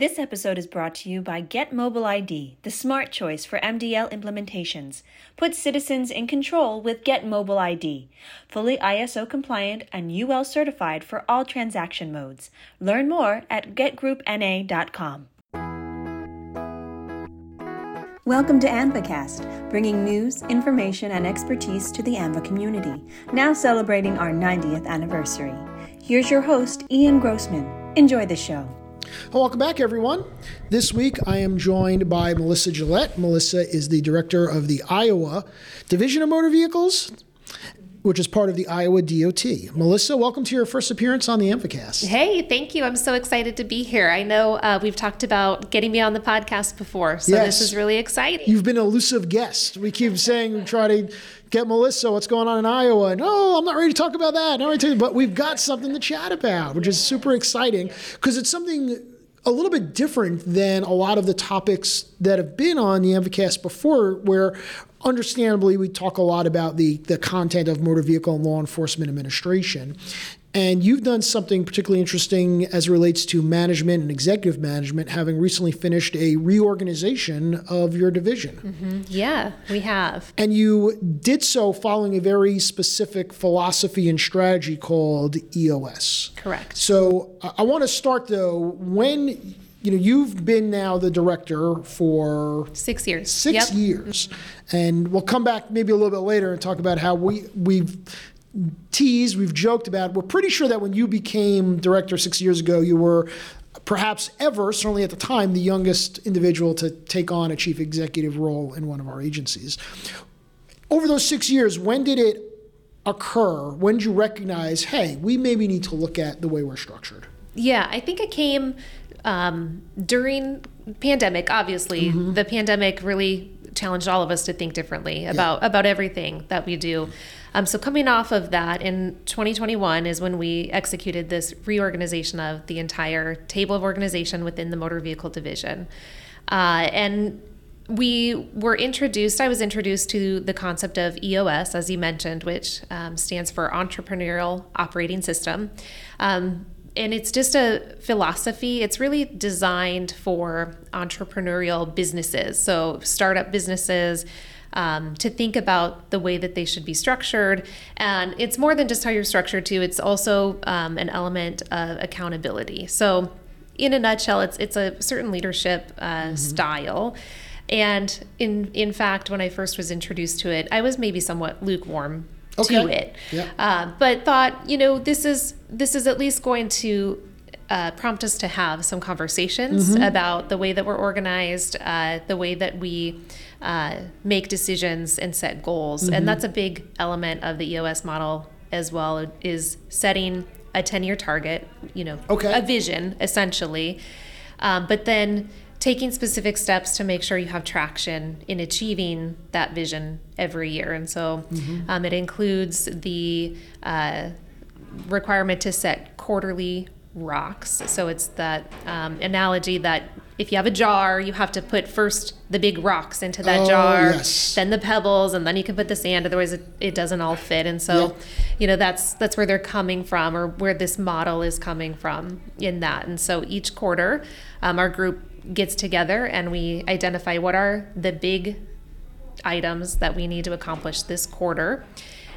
This episode is brought to you by Get Mobile ID, the smart choice for MDL implementations. Put citizens in control with Get Mobile ID. Fully ISO compliant and UL certified for all transaction modes. Learn more at getgroupna.com. Welcome to AAMVAcast, bringing news, information, and expertise to the AAMVA community, now celebrating our 90th anniversary. Here's your host, Ian Grossman. Enjoy the show. Welcome back, everyone. This week I am joined by Melissa Gillett. Melissa is the director of the Iowa Division of Motor Vehicles, which is part of the Iowa DOT. Melissa, welcome to your first appearance on the AAMVAcast. Hey, thank you. I'm so excited to be here. I know uh, we've talked about getting me on the podcast before, so Yes. this is really exciting. You've been an elusive guest. We keep saying, we try to get Melissa, what's going on in Iowa? No, I'm not ready to talk about that. Not ready to, but we've got something to chat about, which is super exciting because it's something a little bit different than a lot of the topics that have been on the AAMVAcast before, where understandably we talk a lot about the, the content of motor vehicle and law enforcement administration. And you've done something particularly interesting as it relates to management and executive management, having recently finished a reorganization of your division. Mm-hmm. yeah, we have. And you did so following a very specific philosophy and strategy called EOS. Correct. So I- I want to start though, when you know you've been now the director for Six years. six Yep. years, and we'll come back maybe a little bit later and talk about how we we've teased, we've joked about. We're pretty sure that when you became director six years ago, you were perhaps ever, certainly at the time, the youngest individual to take on a chief executive role in one of our agencies. Over those six years, when did it occur? When did you recognize, hey, we maybe need to look at the way we're structured? Yeah, I think it came um, during pandemic. Obviously, Mm-hmm. the pandemic really challenged all of us to think differently about about everything that we do. Um, so coming off of that, in 2021 is when we executed this reorganization of the entire table of organization within the motor vehicle division, uh, and we were introduced i was introduced to the concept of eos as you mentioned which um, stands for entrepreneurial operating system. Um, and it's just a philosophy. It's really designed for entrepreneurial businesses. So startup businesses um, to think about the way that they should be structured and it's more than just how you're structured too it's also um, an element of accountability so in a nutshell, it's it's a certain leadership uh, style. And in in fact, when I first was introduced to it, I was maybe somewhat lukewarm to Okay. it, Yeah. uh, but thought, you know, this is this is at least going to uh, prompt us to have some conversations about the way that we're organized, uh, the way that we uh, make decisions and set goals, and that's a big element of the EOS model as well. Is setting a ten year target, you know, Okay. a vision essentially, um, but then taking specific steps to make sure you have traction in achieving that vision every year. And so um, it includes the uh, requirement to set quarterly rocks. So it's that um, analogy that if you have a jar, you have to put first the big rocks into that Oh, jar, yes. then the pebbles, and then you can put the sand. Otherwise, it, it doesn't all fit. And so, Yep. you know, that's that's where they're coming from, or where this model is coming from in that. And so each quarter, um, our group gets together and we identify what are the big items that we need to accomplish this quarter.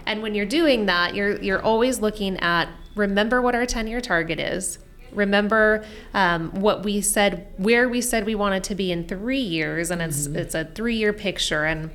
And when you're doing that, you're you're always looking at remember what our 10 year target is. Remember um, what we said, where we said we wanted to be in three years, and it's it's a three year picture. And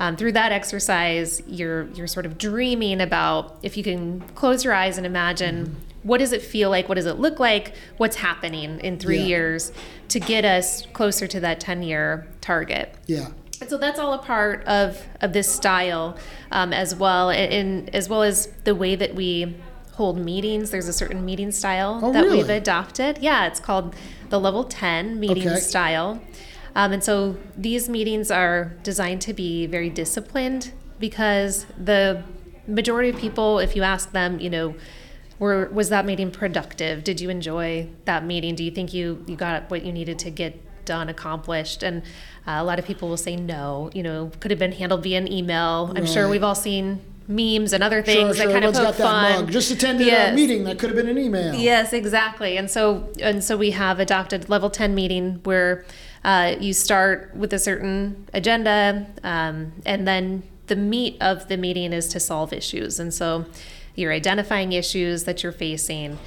um, through that exercise, you're you're sort of dreaming about if you can close your eyes and imagine what does it feel like, what does it look like, what's happening in three Yeah. years to get us closer to that 10 year target. Yeah. And so that's all a part of, of this style um, as well, and, and as well as the way that we hold meetings. There's a certain meeting style Oh, that we've adopted. Yeah, it's called the level 10 meeting Okay. style. Um, and so these meetings are designed to be very disciplined because the majority of people, if you ask them, you know, were was that meeting productive? Did you enjoy that meeting? Do you think you you got what you needed to get done, accomplished? And uh, a lot of people will say no. You know, could have been handled via an email. I'm sure we've all seen memes and other things sure, that kind of Everyone's poke got that fun. mug. Just attended Yes. a meeting that could have been an email. Yes, exactly. And so and so we have adopted level 10 meeting where uh, you start with a certain agenda um, and then the meat of the meeting is to solve issues. And so you're identifying issues that you're facing.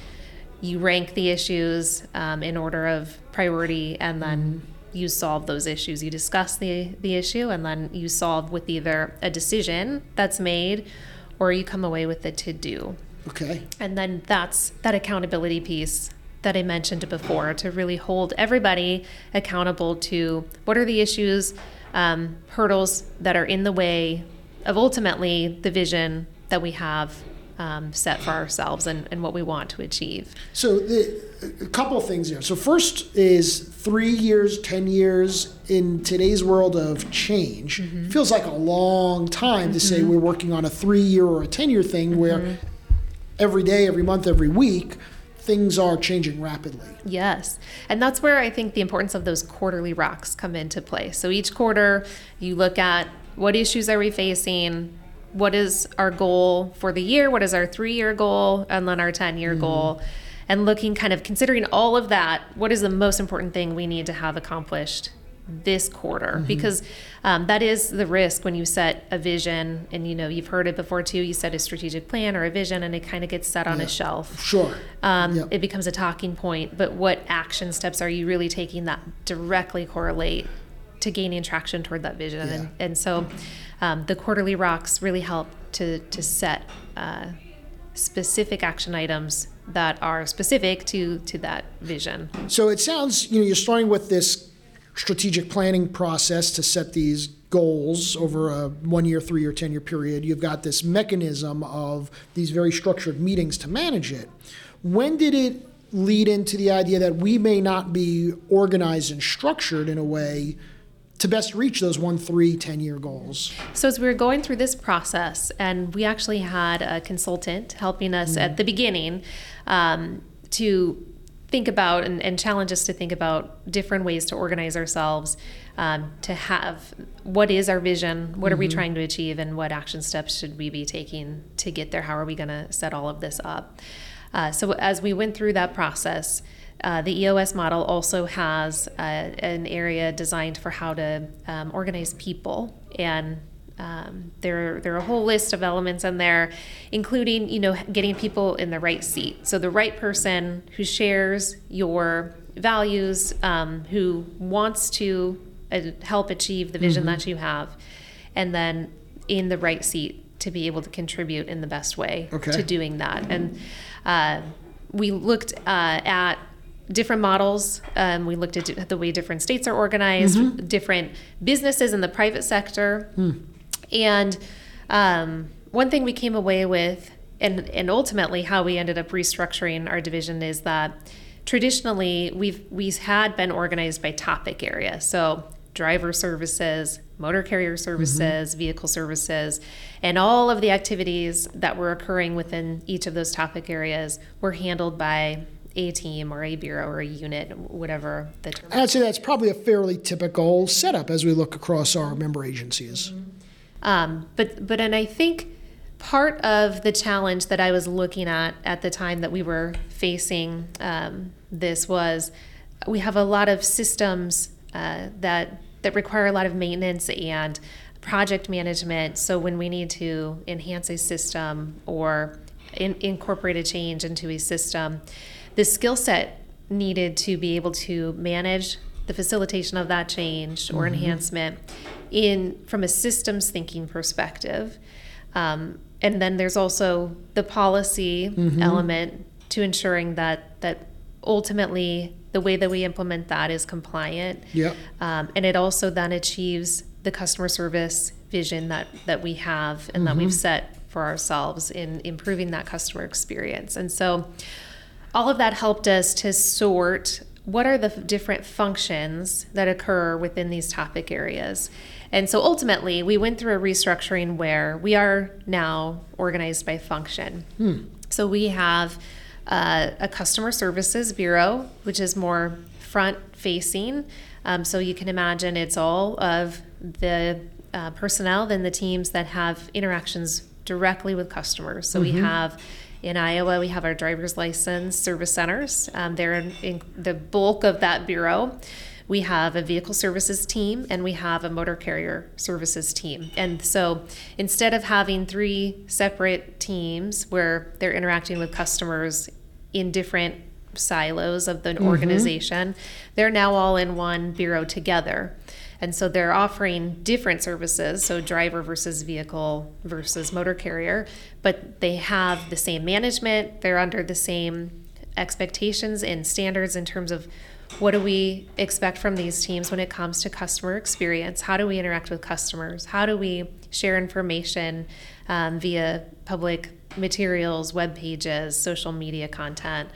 You rank the issues um, in order of priority and then you solve those issues. You discuss the, the issue and then you solve with either a decision that's made or you come away with a to do. Okay. And then that's that accountability piece that I mentioned before to really hold everybody accountable to what are the issues, um, hurdles that are in the way of ultimately the vision that we have um, set for ourselves and, and what we want to achieve. So the, a couple of things here. So first is three years, ten years in today's world of change mm-hmm. feels like a long time to say mm-hmm. we're working on a three-year or a ten-year thing where mm-hmm. every day, every month, every week, things are changing rapidly. Yes. And that's where I think the importance of those quarterly rocks come into play. So each quarter, you look at what issues are we facing? What is our goal for the year? What is our three year goal? And then our 10 year goal. And looking kind of considering all of that, what is the most important thing we need to have accomplished this quarter? Because um, that is the risk when you set a vision. And you know, you've heard it before too. You set a strategic plan or a vision, and it kind of gets set on a shelf Sure. um, Yep. it becomes a talking point. But what action steps are you really taking that directly correlate to gaining traction toward that vision? Yeah. And, and so um, the quarterly rocks really help to, to set uh, specific action items that are specific to, to that vision. So it sounds, you know, you're starting with this strategic planning process to set these goals over a one year, three year, 10 year period. You've got this mechanism of these very structured meetings to manage it. When did it lead into the idea that we may not be organized and structured in a way to best reach those one, three, 10 year goals? So as we were going through this process, and we actually had a consultant helping us at the beginning um, to think about and, and challenge us to think about different ways to organize ourselves, um, to have what is our vision, what are we trying to achieve, and what action steps should we be taking to get there? How are we going to set all of this up? Uh, so as we went through that process, uh, the EOS model also has uh, an area designed for how to um, organize people, and um, there there are a whole list of elements in there, including you know getting people in the right seat. So the right person who shares your values, um, who wants to uh, help achieve the vision that you have, and then in the right seat to be able to contribute in the best way Okay. to doing that. And uh, we looked uh, at different models. Um, we looked at the way different states are organized, different businesses in the private sector. And um, one thing we came away with, and, and ultimately how we ended up restructuring our division, is that traditionally we've we had been organized by topic area. So driver services, motor carrier services, vehicle services, and all of the activities that were occurring within each of those topic areas were handled by a team or a bureau or a unit, whatever the term. I'd say that's probably a fairly typical setup as we look across our member agencies. Um, but but and I think part of the challenge that I was looking at at the time that we were facing um, this was we have a lot of systems uh, that that require a lot of maintenance and project management. So when we need to enhance a system or in, incorporate a change into a system, the skill set needed to be able to manage the facilitation of that change or enhancement in from a systems thinking perspective. Um, and then there's also the policy element to ensuring that that ultimately the way that we implement that is compliant. Yep. Um, and it also then achieves the customer service vision that that we have and that we've set for ourselves in improving that customer experience. And so all of that helped us to sort what are the different functions that occur within these topic areas. And so ultimately, we went through a restructuring where we are now organized by function. So we have uh, a customer services bureau, which is more front facing. Um, so you can imagine it's all of the uh, personnel and the teams that have interactions directly with customers. So we have in Iowa, we have our driver's license service centers. Um, they're in, in the bulk of that bureau. We have a vehicle services team and we have a motor carrier services team. And so instead of having three separate teams where they're interacting with customers in different silos of the organization, they're now all in one bureau together. And so they're offering different services, so driver versus vehicle versus motor carrier, but they have the same management, they're under the same expectations and standards in terms of what do we expect from these teams when it comes to customer experience? How do we interact with customers? How do we share information um, via public materials, web pages, social media content,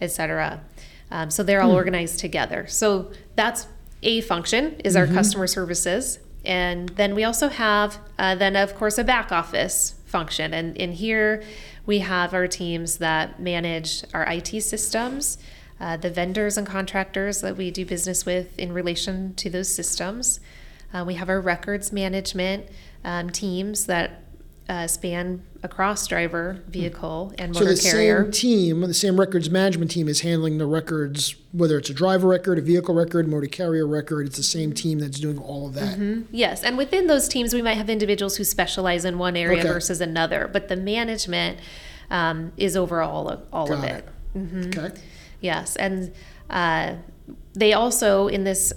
etc. Um, so they're all organized together. So that's a function is our customer services, and then we also have uh, then of course a back office function, and in here we have our teams that manage our IT systems uh, the vendors and contractors that we do business with in relation to those systems. Uh, we have our records management um, teams that uh, span across driver, vehicle, and So motor the carrier. same team, the same records management team is handling the records, whether it's a driver record, a vehicle record, motor carrier record. It's the same team that's doing all of that. Yes, and within those teams, we might have individuals who specialize in one area Okay. versus another, but the management um, is over all of, all of Got it. it. Okay. Yes, and uh, they also in this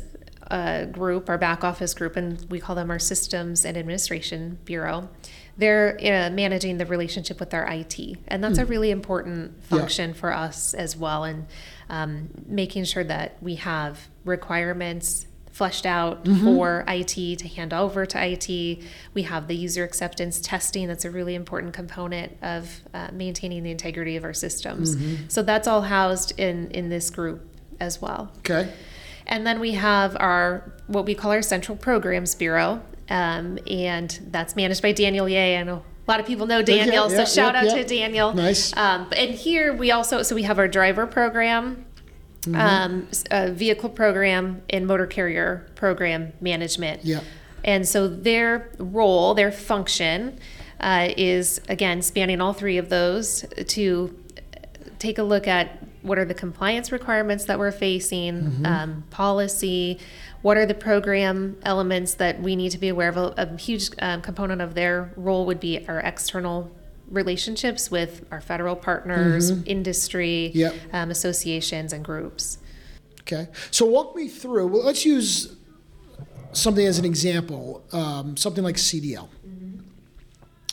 uh, group, our back office group, and we call them our systems and administration bureau. They're uh, managing the relationship with our IT, and that's a really important Hmm. Yeah. function for us as well, and um, making sure that we have requirements fleshed out Mm-hmm. for IT to hand over to IT. We have the user acceptance testing. That's a really important component of uh, maintaining the integrity of our systems. Mm-hmm. So that's all housed in in this group as well. Okay. And then we have our what we call our Central Programs Bureau, um, and that's managed by Daniel Ye. I know a lot of people know Daniel, yeah, so shout yep, out to Daniel. Nice. Um, and here we also so we have our driver program, Mm-hmm. um, vehicle program, and motor carrier program management. Yeah. And so their role, their function, uh, is again spanning all three of those to take a look at what are the compliance requirements that we're facing, um, policy, what are the program elements that we need to be aware of. A, a huge um, component of their role would be our external relationships with our federal partners, industry, Yep. um, associations, and groups. Okay. So walk me through. Well, let's use something as an example. Um, something like CDL.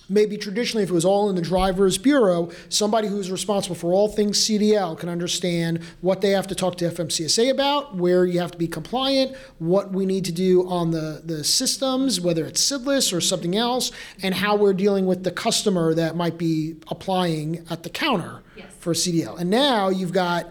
Maybe traditionally, if it was all in the driver's bureau, somebody who's responsible for all things CDL can understand what they have to talk to FMCSA about, where you have to be compliant, what we need to do on the, the systems, whether it's CDLIS or something else, and how we're dealing with the customer that might be applying at the counter for CDL. And now you've got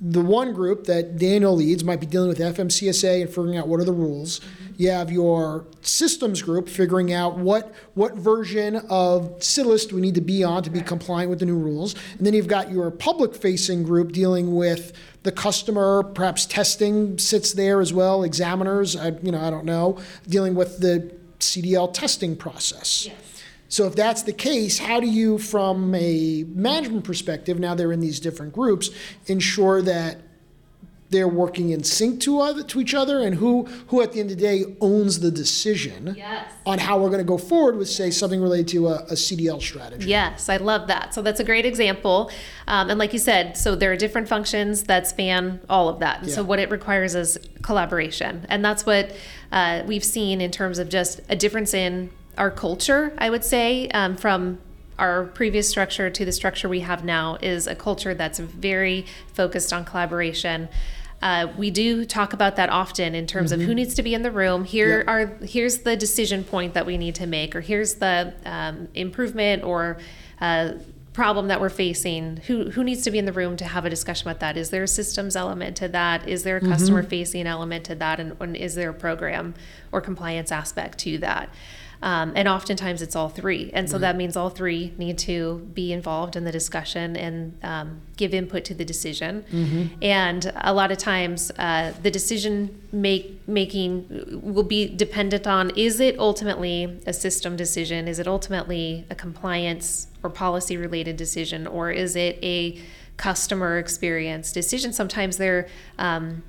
the one group that Daniel leads might be dealing with FMCSA and figuring out what are the rules. Mm-hmm. You have your systems group figuring out what what version of CDLIS do we need to be on to be compliant with the new rules. And then you've got your public facing group dealing with the customer, perhaps testing sits there as well, examiners, I, you know, I don't know, dealing with the CDL testing process. So if that's the case, how do you, from a management perspective, now they're in these different groups, ensure that they're working in sync to other to each other, and who who at the end of the day owns the decision Yes. on how we're going to go forward with, say, something related to a, a CDL strategy? Yes, I love that. So that's a great example. Um, and like you said, so there are different functions that span all of that. And so what it requires is collaboration. And that's what uh, we've seen in terms of just a difference in our culture, I would say, um, from our previous structure to the structure we have now is a culture that's very focused on collaboration. Uh, we do talk about that often in terms of who needs to be in the room. Here Yep. are here's the decision point that we need to make, or here's the um, improvement or uh, problem that we're facing. Who who needs to be in the room to have a discussion about that? Is there a systems element to that? Is there a customer facing element to that? And, and is there a program or compliance aspect to that? Um, and oftentimes it's all three. And so that means all three need to be involved in the discussion and um, give input to the decision. Mm-hmm. And a lot of times uh, the decision make, making will be dependent on is it ultimately a system decision? Is it ultimately a compliance or policy related decision? Or is it a customer experience decision? Sometimes they're um,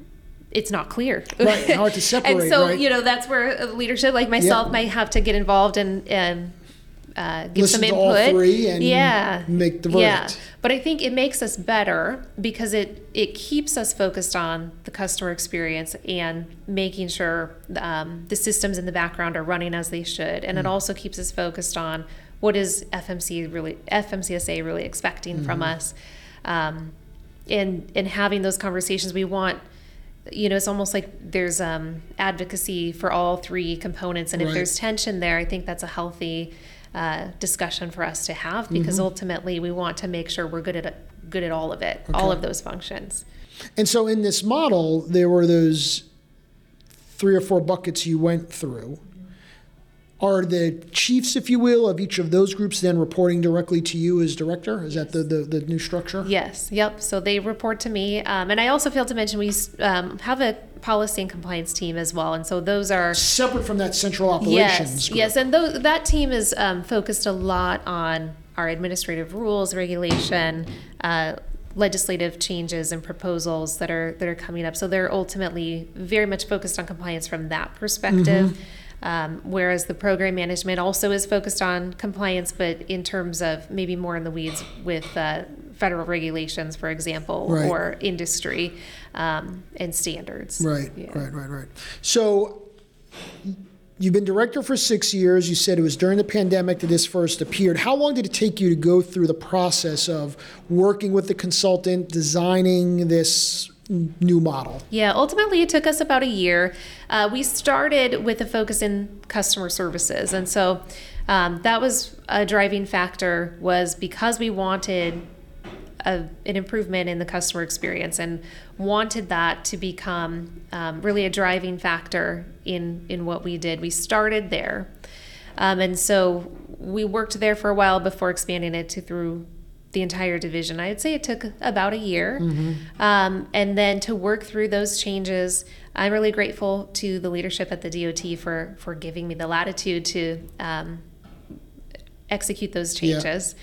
it's not clear. Right, hard to separate. and so, right? you know, that's where leadership like myself Yeah. might have to get involved and, and uh, give Listen some input. all three and yeah. make the Yeah. verdict. But I think it makes us better because it, it keeps us focused on the customer experience and making sure um, the systems in the background are running as they should. And it Mm. also keeps us focused on what is FMC really FMCSA really expecting from Mm-hmm. us. Um, and and having those conversations we want you know it's almost like there's um, advocacy for all three components and if there's tension there i think that's a healthy uh, discussion for us to have because Mm-hmm. ultimately we want to make sure we're good at good at all of it all of those functions And so in this model, there were those three or four buckets you went through. Are the chiefs, if you will, of each of those groups then reporting directly to you as director? Is that the, the, the new structure? yes yep so they report to me um, and i also failed to mention we um, have a policy and compliance team as well and so those are Separate from that central operations Yes, group. yes, and those, that team is um, focused a lot on our administrative rules, regulation, uh, legislative changes, and proposals that are that are coming up. So they're ultimately very much focused on compliance from that perspective. Um, whereas the program management also is focused on compliance, but in terms of maybe more in the weeds with uh, federal regulations, for example, Right. or industry um, and standards. Right, Yeah. right, right, right. So you've been director for six years. You said it was during the pandemic that this first appeared. How long did it take you to go through the process of working with the consultant, designing this new model? Yeah, ultimately it took us about a year. Uh, we started with a focus in customer services, and so um, that was a driving factor. Was because we wanted a, an improvement in the customer experience and wanted that to become um, really a driving factor in in what we did. We started there, um, and so we worked there for a while before expanding it to through the entire division. I'd say it took about a year, um, and then to work through those changes. I'm really grateful to the leadership at the DOT for for giving me the latitude to um, execute those Yeah. changes,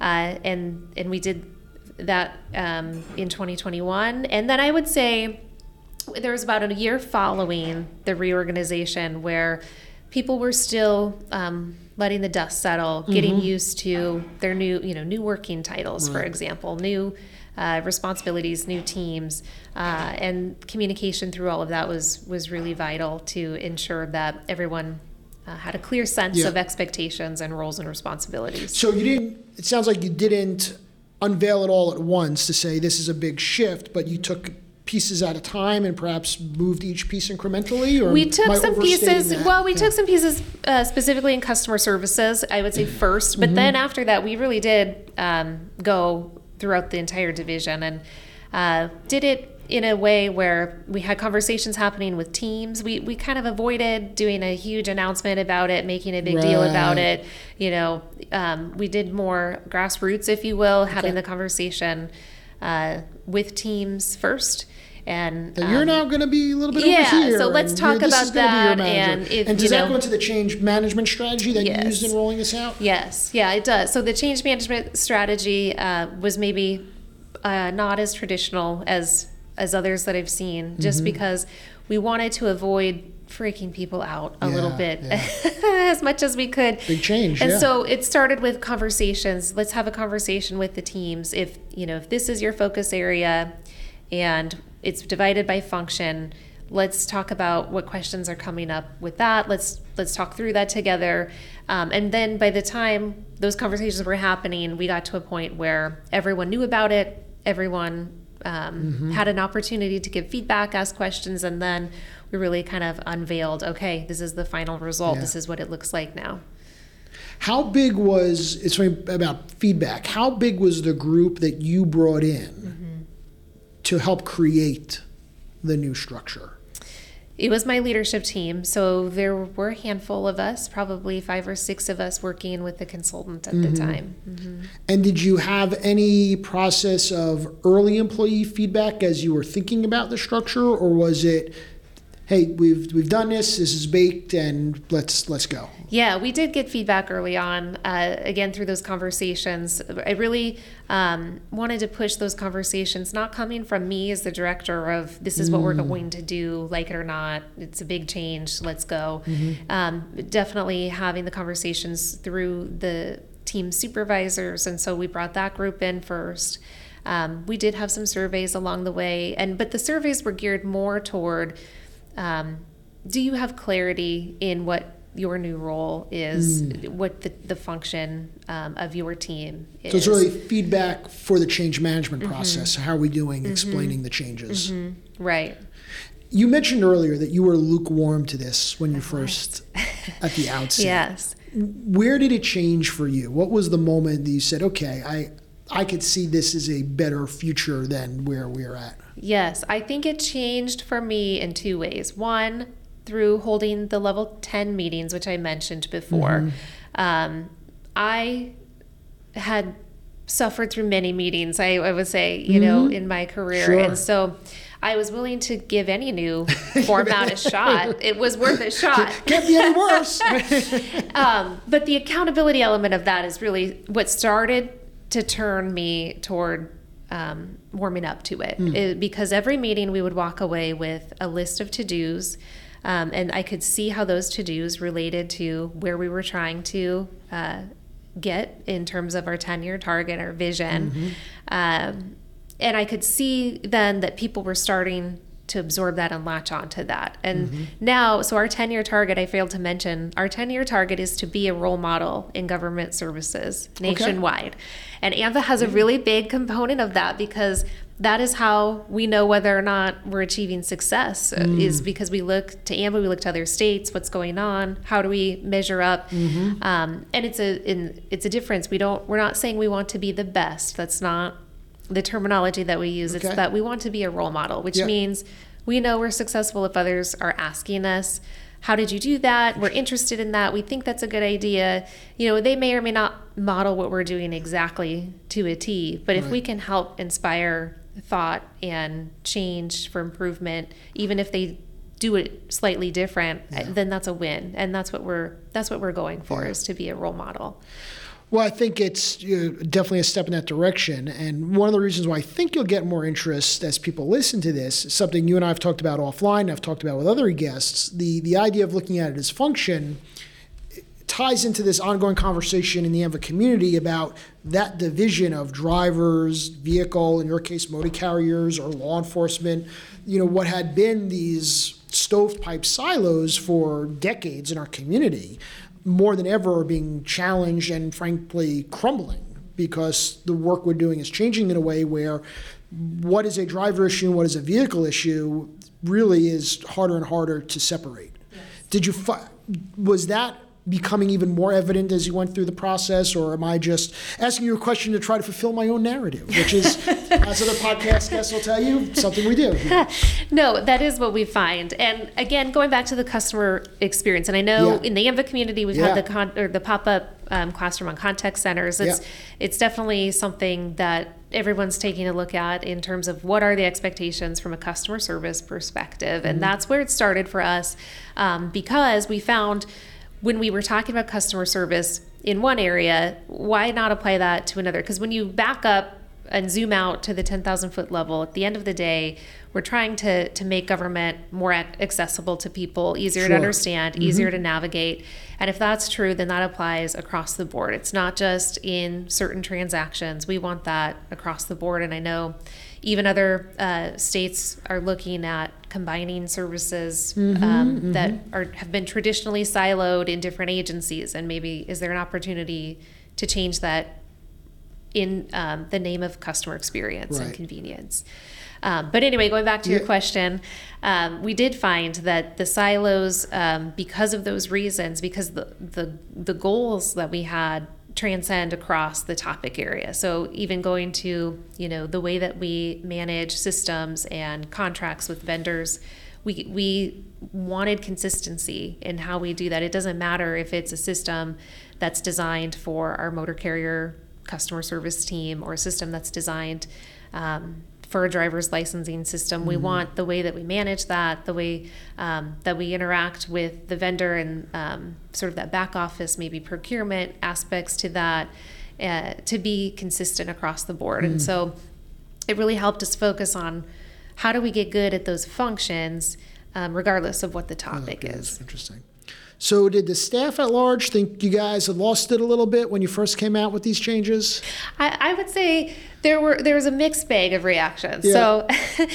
uh, and and we did that um, in 2021. And then I would say there was about a year following the reorganization where people were still um, letting the dust settle, getting used to their new, you know, new working titles, for example, new uh, responsibilities, new teams, uh, and communication through all of that was was really vital to ensure that everyone uh, had a clear sense Yeah. of expectations and roles and responsibilities. So you didn't, it sounds like you didn't unveil it all at once to say this is a big shift, but you took pieces at a time and perhaps moved each piece incrementally? Or we took some pieces that? well we Yeah. took some pieces uh, specifically in customer services i would say first but then Mm-hmm. after that we really did um, go throughout the entire division and uh, did it in a way where we had conversations happening with teams we, we kind of avoided doing a huge announcement about it making a big deal about it you know um, we did more grassroots if you will having Okay. the conversation uh, with teams first and That you're um, now going to be a little bit yeah, over here. so let's and talk about is gonna be your that, and if, does you that know- go into the change management strategy that you used in rolling this out? Yes, yeah, it does. So the change management strategy uh, was maybe uh, not as traditional as as others that I've seen, just Mm-hmm. because we wanted to avoid freaking people out a little bit yeah. as much as we could. Big change, And yeah. so it started with conversations. Let's have a conversation with the teams. If you know if this is your focus area, and it's divided by function, let's talk about what questions are coming up with that. Let's let's talk through that together. Um, and then by the time those conversations were happening, we got to a point where everyone knew about it. Everyone um, had an opportunity to give feedback, ask questions, and then we really kind of unveiled. Okay, this is the final result. Yeah. This is what it looks like now. How big was it's about feedback? How big was the group that you brought in Mm-hmm. To help create the new structure? it was my leadership team. So there were a handful of us, probably five or six of us working with the consultant at Mm-hmm. the time. Mhm. And did you have any process of early employee feedback as you were thinking about the structure, or was it, hey, we've we've done this, this is baked, and let's let's go? Yeah, we did get feedback early on, uh, again, through those conversations. I really um, wanted to push those conversations, not coming from me as the director of this is what we're going to do, like it or not. It's a big change, let's go. Um, definitely having the conversations through the team supervisors. And so we brought that group in first. Um, we did have some surveys along the way, and but the surveys were geared more toward um, do you have clarity in what your new role is, hmm. what the, the function um, of your team is? So it's really feedback for the change management mm-hmm. process. How are we doing mm-hmm. explaining the changes? Mm-hmm. right. You mentioned earlier that you were lukewarm to this when you first at the outset. Yes. Where did it change for you? What was the moment that you said, "Okay, I I could see this as a better future than where we're at"? Yes, I think it changed for me in two ways. One, through holding the level 10 meetings, which I mentioned before. Um, I had suffered through many meetings, I, I would say, you know, in my career. Sure. And so I was willing to give any new format a shot. It was worth a shot. Can't be any worse. Um, but the accountability element of that is really what started to turn me toward um, warming up to it. It- Because every meeting we would walk away with a list of to dos. Um, and I could see how those to dos related to where we were trying to uh, get in terms of our 10 year target, our vision. Um, and I could see then that people were starting to absorb that and latch onto that. And now, so our 10 year target, I failed to mention, our 10 year target is to be a role model in government services nationwide. And AAMVA has a really big component of that because that is how we know whether or not we're achieving success uh, is because we look to AAMVA, we look to other states, what's going on, how do we measure up, um, and it's a in, it's a difference. We don't we're not saying we want to be the best. That's not the terminology that we use. Okay. It's that we want to be a role model, which Yeah. means we know we're successful if others are asking us, how did you do that? We're interested in that. We think that's a good idea. You know, they may or may not model what we're doing exactly to a T, but if we can help inspire thought and change for improvement, even if they do it slightly different, uh, then that's a win. And that's what we're that's what we're going for is to be a role model. Well, I think it's uh, definitely a step in that direction. And one of the reasons why I think you'll get more interest as people listen to this is something you and I have talked about offline, I've talked about with other guests. The, the idea of looking at it as function ties into this ongoing conversation in the AAMVA community about that division of drivers, vehicle, in your case, motor carriers or law enforcement. You know, what had been these stovepipe silos for decades in our community, more than ever are being challenged and frankly crumbling because the work we're doing is changing in a way where what is a driver issue and what is a vehicle issue really is harder and harder to separate. Did you fi- was that becoming even more evident as you went through the process, or am I just asking you a question to try to fulfill my own narrative, which is, as other podcast guests will tell you, something we do. No, that is what we find. And again, going back to the customer experience, and I know Yeah. in the AAMVA community, we've Yeah. had the con- or the pop up um, classroom on contact centers. It's Yeah. it's definitely something that everyone's taking a look at in terms of what are the expectations from a customer service perspective, Mm-hmm. and that's where it started for us um, because we found when we were talking about customer service in one area, why not apply that to another? Because when you back up and zoom out to the 10,000 foot level, at the end of the day, we're trying to, to make government more accessible to people, easier to Sure. understand, mm-hmm. easier to navigate. And if that's true, then that applies across the board. It's not just in certain transactions. We want that across the board. And I know even other uh, states are looking at combining services um, that are have been traditionally siloed in different agencies. And maybe is there an opportunity to change that in um, the name of customer experience and convenience. Um, but anyway, going back to your Yeah. question, um, we did find that the silos, um, because of those reasons, because the, the the goals that we had transcend across the topic area. So even going to you know the way that we manage systems and contracts with vendors, we we wanted consistency in how we do that. It doesn't matter if it's a system that's designed for our motor carrier customer service team or a system that's designed um, for a driver's licensing system. Mm-hmm. We want the way that we manage that, the way um, that we interact with the vendor, and um, sort of that back office, maybe procurement aspects to that, uh, to be consistent across the board. Mm-hmm. And mm. so it really helped us focus on how do we get good at those functions, um, regardless of what the topic oh, is. Interesting. So, did the staff at large think you guys had lost it a little bit when you first came out with these changes? I, I would say there were there was a mixed bag of reactions. Yeah. So,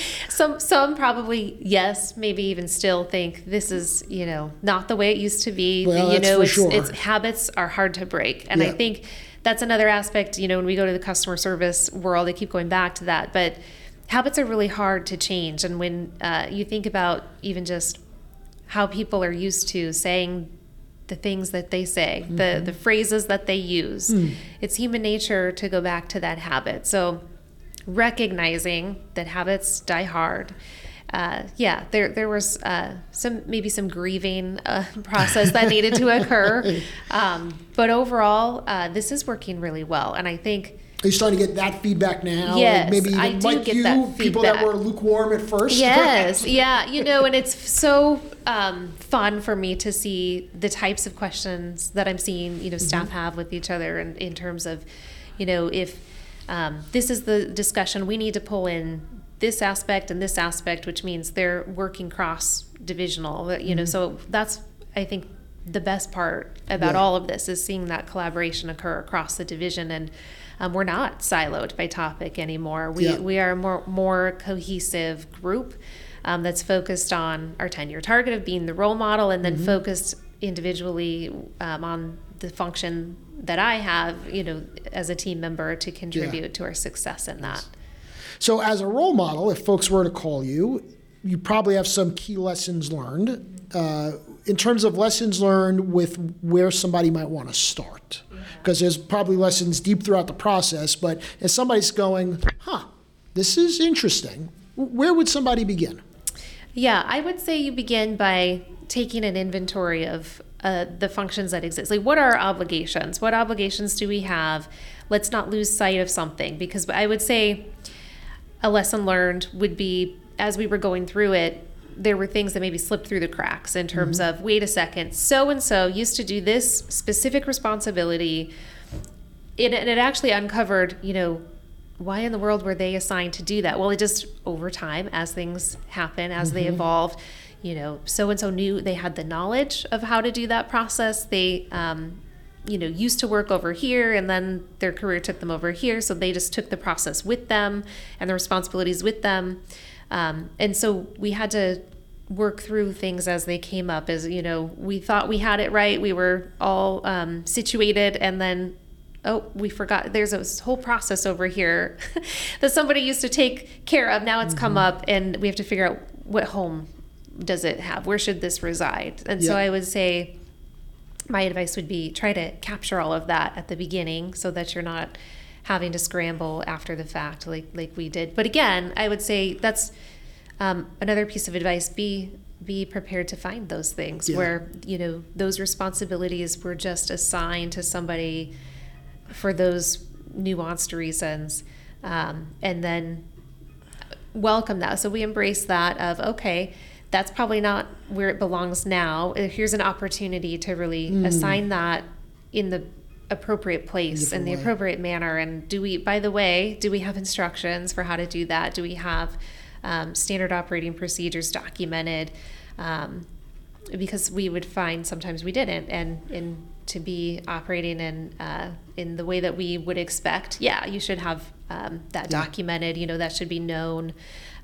some some probably yes, maybe even still think this is you know not the way it used to be. Well, you know, it's, sure. it's habits are hard to break, and yeah. I think that's another aspect. You know, when we go to the customer service world, I keep going back to that, but habits are really hard to change. And when uh, you think about even just how people are used to saying the things that they say, mm-hmm. the the phrases that they use. Mm. It's human nature to go back to that habit. So recognizing that habits die hard. Uh, yeah, there there was uh, some maybe some grieving uh, process that needed to occur, um, but overall, uh, this is working really well, and I think are you starting to get that feedback now? Yes, maybe I do like get you, that people that were lukewarm at first. Yes, yeah, you know, and it's so um, fun for me to see the types of questions that I'm seeing, you know, staff mm-hmm. have with each other, and in, in terms of, you know, if um, this is the discussion, we need to pull in this aspect and this aspect, which means they're working cross divisional. You know, mm-hmm. so that's I think the best part about yeah. all of this is seeing that collaboration occur across the division and um, we're not siloed by topic anymore. We, yeah. we are a more, more cohesive group um, that's focused on our 10 year target of being the role model and then mm-hmm. focused individually um, on the function that I have, you know, as a team member to contribute yeah. to our success in that. So, as a role model, if folks were to call you, you probably have some key lessons learned. Uh, in terms of lessons learned with where somebody might want to start because there's probably lessons deep throughout the process but if somebody's going huh this is interesting where would somebody begin? Yeah i would say you begin by taking an inventory of uh, the functions that exist. Like what are our obligations? What obligations do we have? Let's not lose sight of something because i would say a lesson learned would be as we were going through it there were things that maybe slipped through the cracks in terms mm-hmm. of wait a second so and so used to do this specific responsibility it, and it actually uncovered you know why in the world were they assigned to do that well it just over time as things happen as mm-hmm. they evolved you know so and so knew they had the knowledge of how to do that process they um, you know used to work over here and then their career took them over here so they just took the process with them and the responsibilities with them um, and so we had to work through things as they came up as you know we thought we had it right we were all um, situated and then oh we forgot there's a whole process over here that somebody used to take care of now it's mm-hmm. come up and we have to figure out what home does it have where should this reside and yep. so i would say my advice would be try to capture all of that at the beginning so that you're not having to scramble after the fact like like we did. But again, I would say that's um, another piece of advice: be be prepared to find those things yeah. where you know those responsibilities were just assigned to somebody for those nuanced reasons, um, and then welcome that. So we embrace that of okay. That's probably not where it belongs now. Here's an opportunity to really mm. assign that in the appropriate place and the way. appropriate manner. And do we by the way do we have instructions for how to do that? Do we have um, standard operating procedures documented? Um, because we would find sometimes we didn't. And and to be operating in uh, in the way that we would expect yeah you should have um, that yeah. documented. You know that should be known.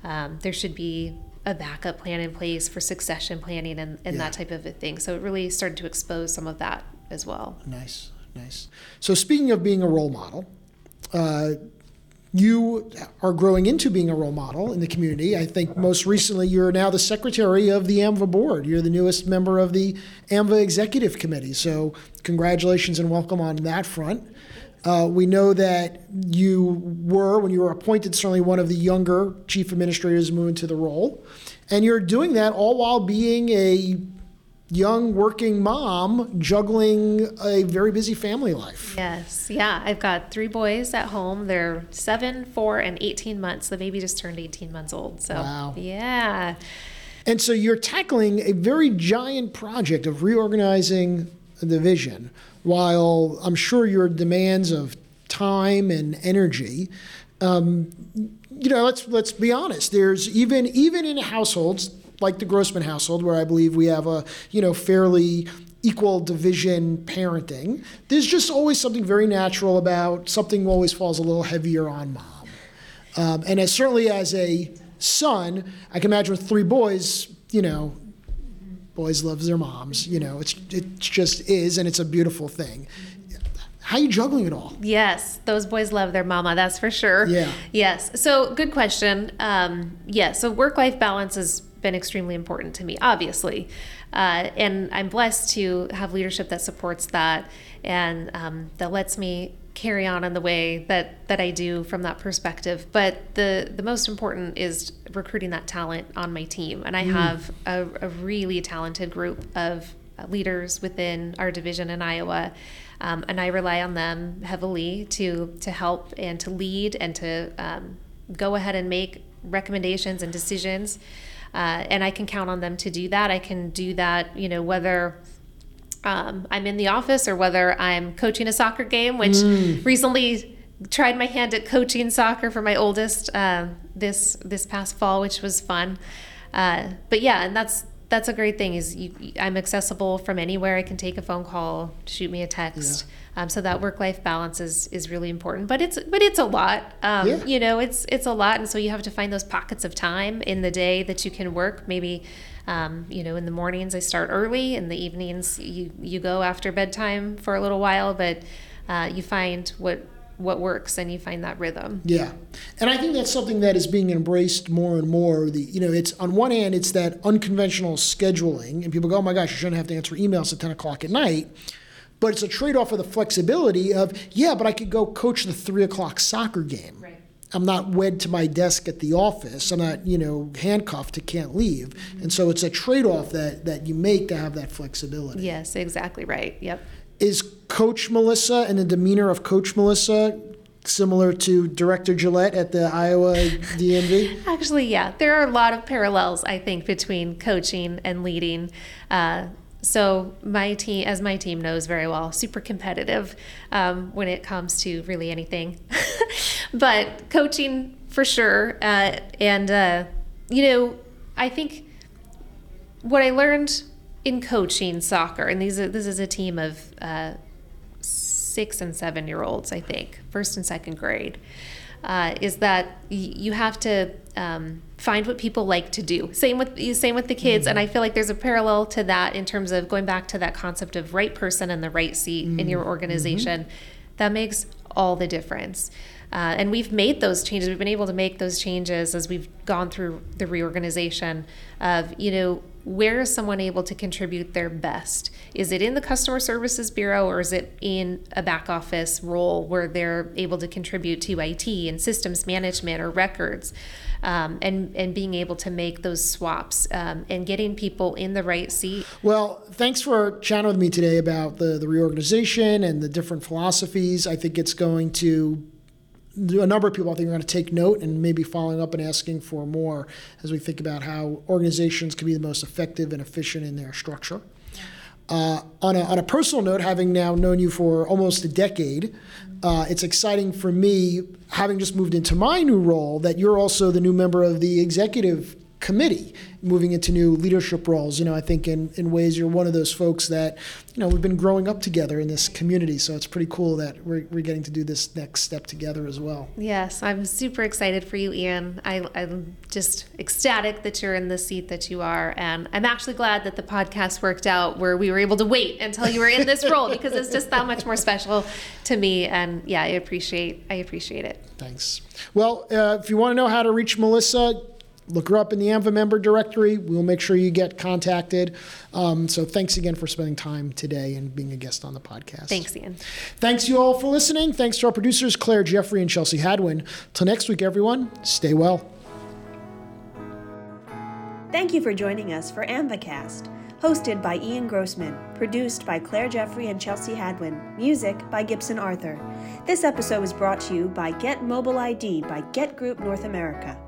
Um, there should be a backup plan in place for succession planning and, and yeah. that type of a thing. So it really started to expose some of that as well. Nice Nice. So speaking of being a role model, uh, you are growing into being a role model in the community. I think most recently you're now the secretary of the AAMVA board. You're the newest member of the AAMVA executive committee. So congratulations and welcome on that front. Uh, we know that you were, when you were appointed, certainly one of the younger chief administrators moving to the role. And you're doing that all while being a young working mom juggling a very busy family life. Yes. Yeah. I've got three boys at home. They're seven, four, and 18 months. The baby just turned 18 months old. So, Wow. yeah. And so you're tackling a very giant project of reorganizing the vision while I'm sure your demands of time and energy. Um, you know, let's let's be honest. There's even even in households like the Grossman household, where I believe we have a you know fairly equal division parenting. There's just always something very natural about something always falls a little heavier on mom. Um, and as certainly as a son, I can imagine with three boys, you know, boys love their moms. You know, it's it just is, and it's a beautiful thing. How are you juggling it all? Yes, those boys love their mama, that's for sure. Yeah. Yes. So, good question. Um, yeah, so work life balance has been extremely important to me, obviously. Uh, and I'm blessed to have leadership that supports that and um, that lets me carry on in the way that, that I do from that perspective. But the, the most important is recruiting that talent on my team. And I have a, a really talented group of leaders within our division in Iowa. Um, and I rely on them heavily to to help and to lead and to um, go ahead and make recommendations and decisions. Uh, and I can count on them to do that. I can do that, you know, whether um, I'm in the office or whether I'm coaching a soccer game, which recently tried my hand at coaching soccer for my oldest uh, this this past fall, which was fun. Uh, but yeah, and that's that's a great thing is you, I'm accessible from anywhere. I can take a phone call, shoot me a text. Um, so that work life balance is is really important. But it's but it's a lot. Um, Yeah. You know, it's it's a lot, and so you have to find those pockets of time in the day that you can work. Maybe. Um, you know, in the mornings I start early, in the evenings you you go after bedtime for a little while, but uh, you find what what works and you find that rhythm. Yeah, and I think that's something that is being embraced more and more. The you know, it's on one hand, it's that unconventional scheduling, and people go, "Oh my gosh, you shouldn't have to answer emails at ten o'clock at night." But it's a trade-off of the flexibility of, yeah, but I could go coach the three o'clock soccer game. Right. I'm not wed to my desk at the office. I'm not, you know, handcuffed. to can't leave. And so it's a trade-off that that you make to have that flexibility. Yes, exactly right. Yep. Is Coach Melissa and the demeanor of Coach Melissa similar to Director Gillett at the Iowa DMV? Actually, yeah, there are a lot of parallels, I think, between coaching and leading. Uh, so my team, as my team knows very well, super competitive um, when it comes to really anything. but coaching for sure, uh, and uh, you know, I think what I learned in coaching soccer, and these are, this is a team of uh, six and seven year olds, I think, first and second grade, uh, is that you have to um, find what people like to do. Same with same with the kids, and I feel like there's a parallel to that in terms of going back to that concept of right person in the right seat in your organization. That makes all the difference. Uh, and we've made those changes. We've been able to make those changes as we've gone through the reorganization of, you know, where is someone able to contribute their best? Is it in the customer services bureau or is it in a back office role where they're able to contribute to IT and systems management or records? Um, and, and being able to make those swaps um, and getting people in the right seat. Well, thanks for chatting with me today about the, the reorganization and the different philosophies. I think it's going to a number of people I think are going to take note and maybe following up and asking for more as we think about how organizations can be the most effective and efficient in their structure. Uh, on, a, on a personal note, having now known you for almost a decade, uh, it's exciting for me, having just moved into my new role, that you're also the new member of the executive committee, moving into new leadership roles. You know, I think in, in ways you're one of those folks that, you know, we've been growing up together in this community. So it's pretty cool that we're, we're getting to do this next step together as well. Yes, I'm super excited for you, Ian. I, I'm just ecstatic that you're in the seat that you are. And I'm actually glad that the podcast worked out where we were able to wait until you were in this role because it's just that much more special to me. And yeah, I appreciate I appreciate it. Thanks. Well, uh, if you want to know how to reach Melissa, look her up in the AAMVA member directory. We'll make sure you get contacted. Um, so thanks again for spending time today and being a guest on the podcast. Thanks, Ian. Thanks you all for listening. Thanks to our producers, Claire Jeffrey and Chelsey Hadwin. Till next week, everyone, stay well. Thank you for joining us for AAMVAcast, hosted by Ian Grossman, produced by Claire Jeffrey and Chelsey Hadwin, music by Gibson Arthur. This episode was brought to you by GET Mobile ID by GET Group North America.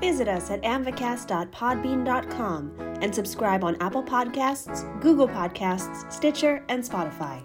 Visit us at aamvacast.podbean.com and subscribe on Apple Podcasts, Google Podcasts, Stitcher, and Spotify.